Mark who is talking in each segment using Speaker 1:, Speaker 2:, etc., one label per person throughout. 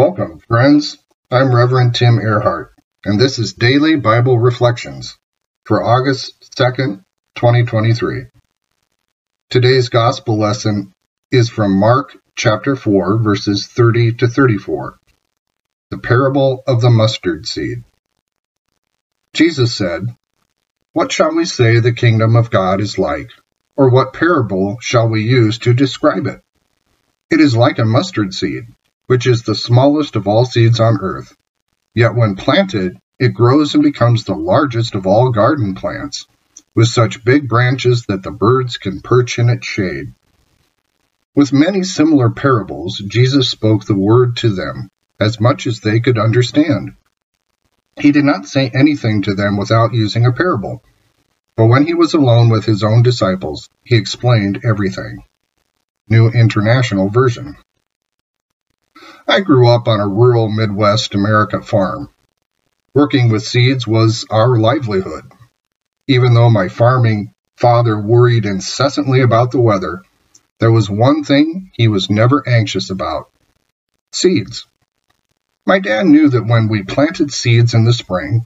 Speaker 1: Welcome, friends. I'm Reverend Tim Ehrhardt, and this is Daily Bible Reflections for August 2nd, 2023. Today's Gospel lesson is from Mark chapter 4, verses 30 to 34. The Parable of the Mustard Seed. Jesus said, What shall we say the kingdom of God is like? Or what parable shall we use to describe it? It is like a mustard seed which is the smallest of all seeds on earth. Yet when planted, it grows and becomes the largest of all garden plants, with such big branches that the birds can perch in its shade. With many similar parables, Jesus spoke the word to them, as much as they could understand. He did not say anything to them without using a parable, but when he was alone with his own disciples, he explained everything. New International Version. I grew up on a rural Midwest America farm. Working with seeds was our livelihood. Even though my farming father worried incessantly about the weather, there was one thing he was never anxious about seeds. My dad knew that when we planted seeds in the spring,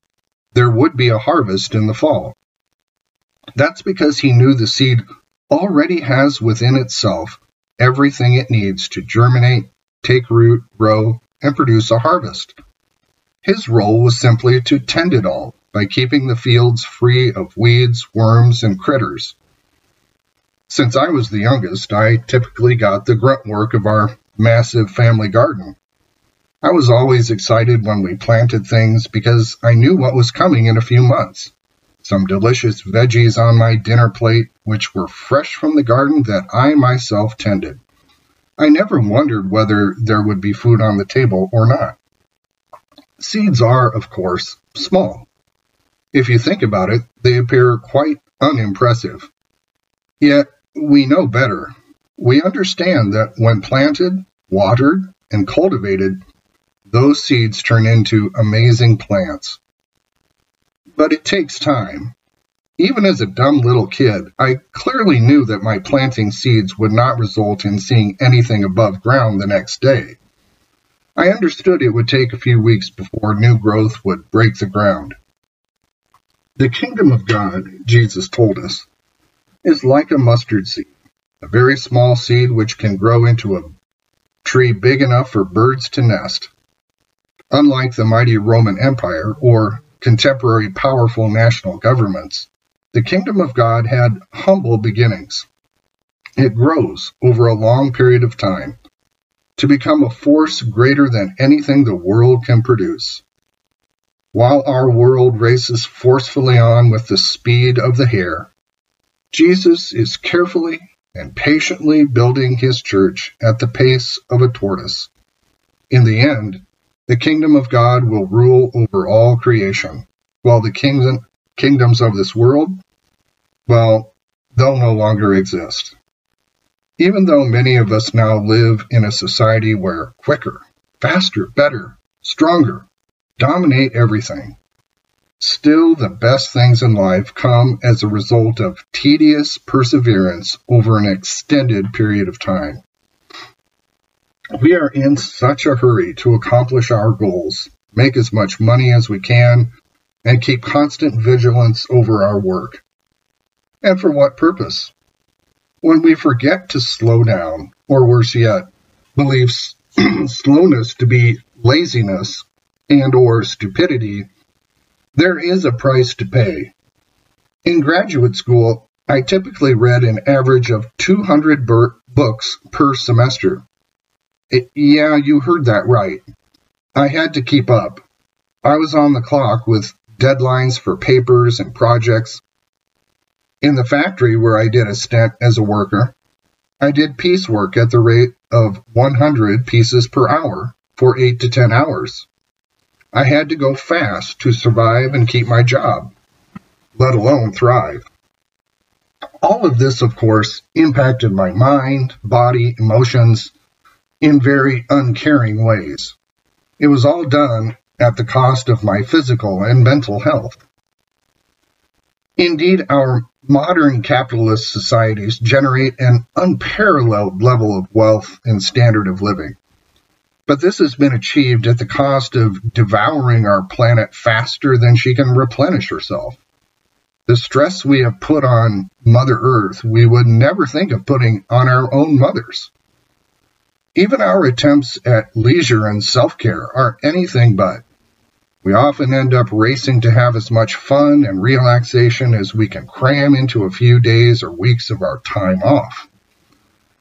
Speaker 1: there would be a harvest in the fall. That's because he knew the seed already has within itself everything it needs to germinate take root, grow, and produce a harvest. His role was simply to tend it all by keeping the fields free of weeds, worms, and critters. Since I was the youngest, I typically got the grunt work of our massive family garden. I was always excited when we planted things because I knew what was coming in a few months. Some delicious veggies on my dinner plate, which were fresh from the garden that I myself tended. I never wondered whether there would be food on the table or not. Seeds are, of course, small. If you think about it, they appear quite unimpressive. Yet, we know better. We understand that when planted, watered, and cultivated, those seeds turn into amazing plants. But it takes time. Even as a dumb little kid, I clearly knew that my planting seeds would not result in seeing anything above ground the next day. I understood it would take a few weeks before new growth would break the ground. The kingdom of God, Jesus told us, is like a mustard seed, a very small seed which can grow into a tree big enough for birds to nest. Unlike the mighty Roman Empire or contemporary powerful national governments, the kingdom of God had humble beginnings. It grows over a long period of time to become a force greater than anything the world can produce. While our world races forcefully on with the speed of the hare, Jesus is carefully and patiently building his church at the pace of a tortoise. In the end, the kingdom of God will rule over all creation, while the kingdom, kingdoms of this world well, they'll no longer exist. Even though many of us now live in a society where quicker, faster, better, stronger dominate everything, still the best things in life come as a result of tedious perseverance over an extended period of time. We are in such a hurry to accomplish our goals, make as much money as we can, and keep constant vigilance over our work. And for what purpose? When we forget to slow down, or worse yet, believe slowness to be laziness and or stupidity, there is a price to pay. In graduate school, I typically read an average of 200 books per semester. It, yeah, you heard that right. I had to keep up. I was on the clock with deadlines for papers and projects, in the factory where I did a stint as a worker, I did piecework at the rate of 100 pieces per hour for 8 to 10 hours. I had to go fast to survive and keep my job, let alone thrive. All of this, of course, impacted my mind, body, emotions in very uncaring ways. It was all done at the cost of my physical and mental health. Indeed, our modern capitalist societies generate an unparalleled level of wealth and standard of living. But this has been achieved at the cost of devouring our planet faster than she can replenish herself. The stress we have put on Mother Earth, we would never think of putting on our own mothers. Even our attempts at leisure and self care are anything but. We often end up racing to have as much fun and relaxation as we can cram into a few days or weeks of our time off.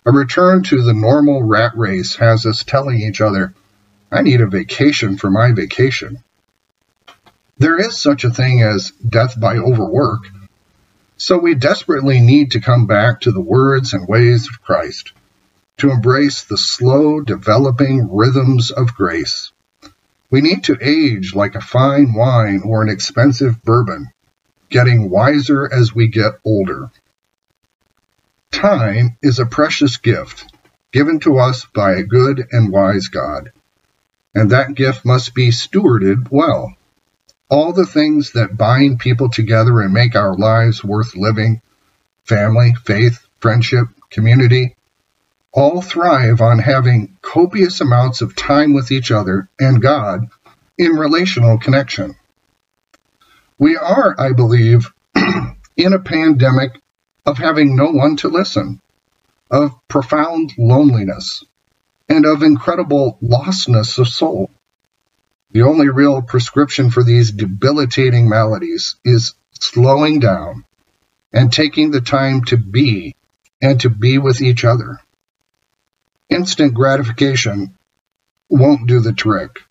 Speaker 1: A return to the normal rat race has us telling each other, I need a vacation for my vacation. There is such a thing as death by overwork, so we desperately need to come back to the words and ways of Christ, to embrace the slow developing rhythms of grace. We need to age like a fine wine or an expensive bourbon, getting wiser as we get older. Time is a precious gift given to us by a good and wise God, and that gift must be stewarded well. All the things that bind people together and make our lives worth living family, faith, friendship, community all thrive on having copious amounts of time with each other and God in relational connection. We are, I believe, in a pandemic of having no one to listen, of profound loneliness, and of incredible lostness of soul. The only real prescription for these debilitating maladies is slowing down and taking the time to be and to be with each other. Instant gratification won't do the trick.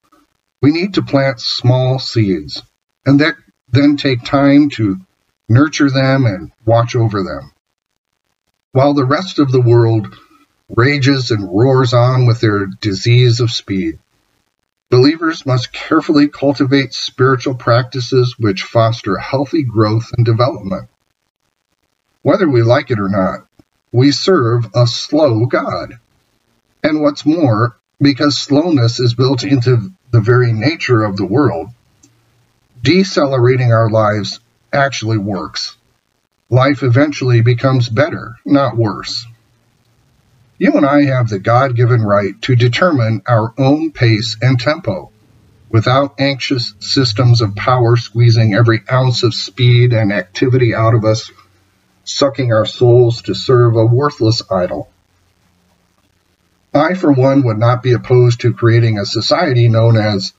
Speaker 1: We need to plant small seeds and that then take time to nurture them, and watch over them. While the rest of the world rages and roars on with their disease of speed, believers must carefully cultivate spiritual practices which foster healthy growth and development. Whether we like it or not, we serve a slow God. And what's more, because slowness is built into the very nature of the world, decelerating our lives actually works. Life eventually becomes better, not worse. You and I have the God given right to determine our own pace and tempo without anxious systems of power squeezing every ounce of speed and activity out of us, sucking our souls to serve a worthless idol. I, for one, would not be opposed to creating a society known as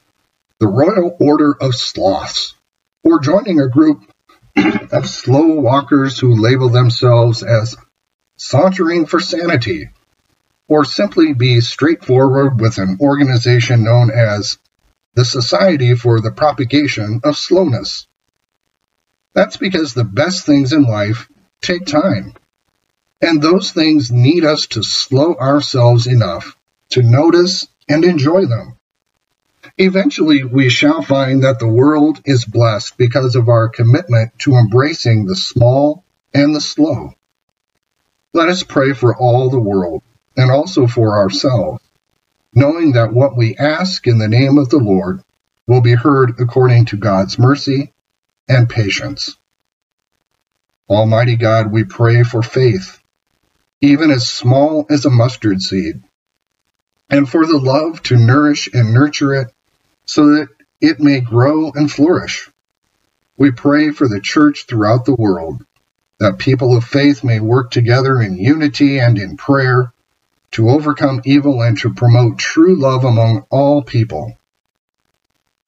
Speaker 1: the Royal Order of Sloths, or joining a group of slow walkers who label themselves as sauntering for sanity, or simply be straightforward with an organization known as the Society for the Propagation of Slowness. That's because the best things in life take time. And those things need us to slow ourselves enough to notice and enjoy them. Eventually, we shall find that the world is blessed because of our commitment to embracing the small and the slow. Let us pray for all the world and also for ourselves, knowing that what we ask in the name of the Lord will be heard according to God's mercy and patience. Almighty God, we pray for faith, even as small as a mustard seed, and for the love to nourish and nurture it so that it may grow and flourish. We pray for the church throughout the world, that people of faith may work together in unity and in prayer to overcome evil and to promote true love among all people.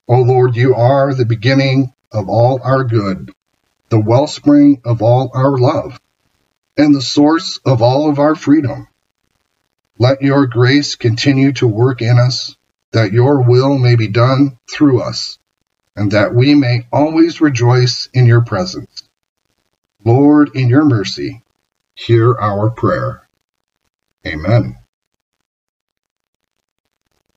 Speaker 1: O Lord, you are the beginning of all our good, the wellspring of all our love, and the source of all of our freedom. Let your grace continue to work in us that your will may be done through us, and that we may always rejoice in your presence. Lord, in your mercy, hear our prayer. Amen.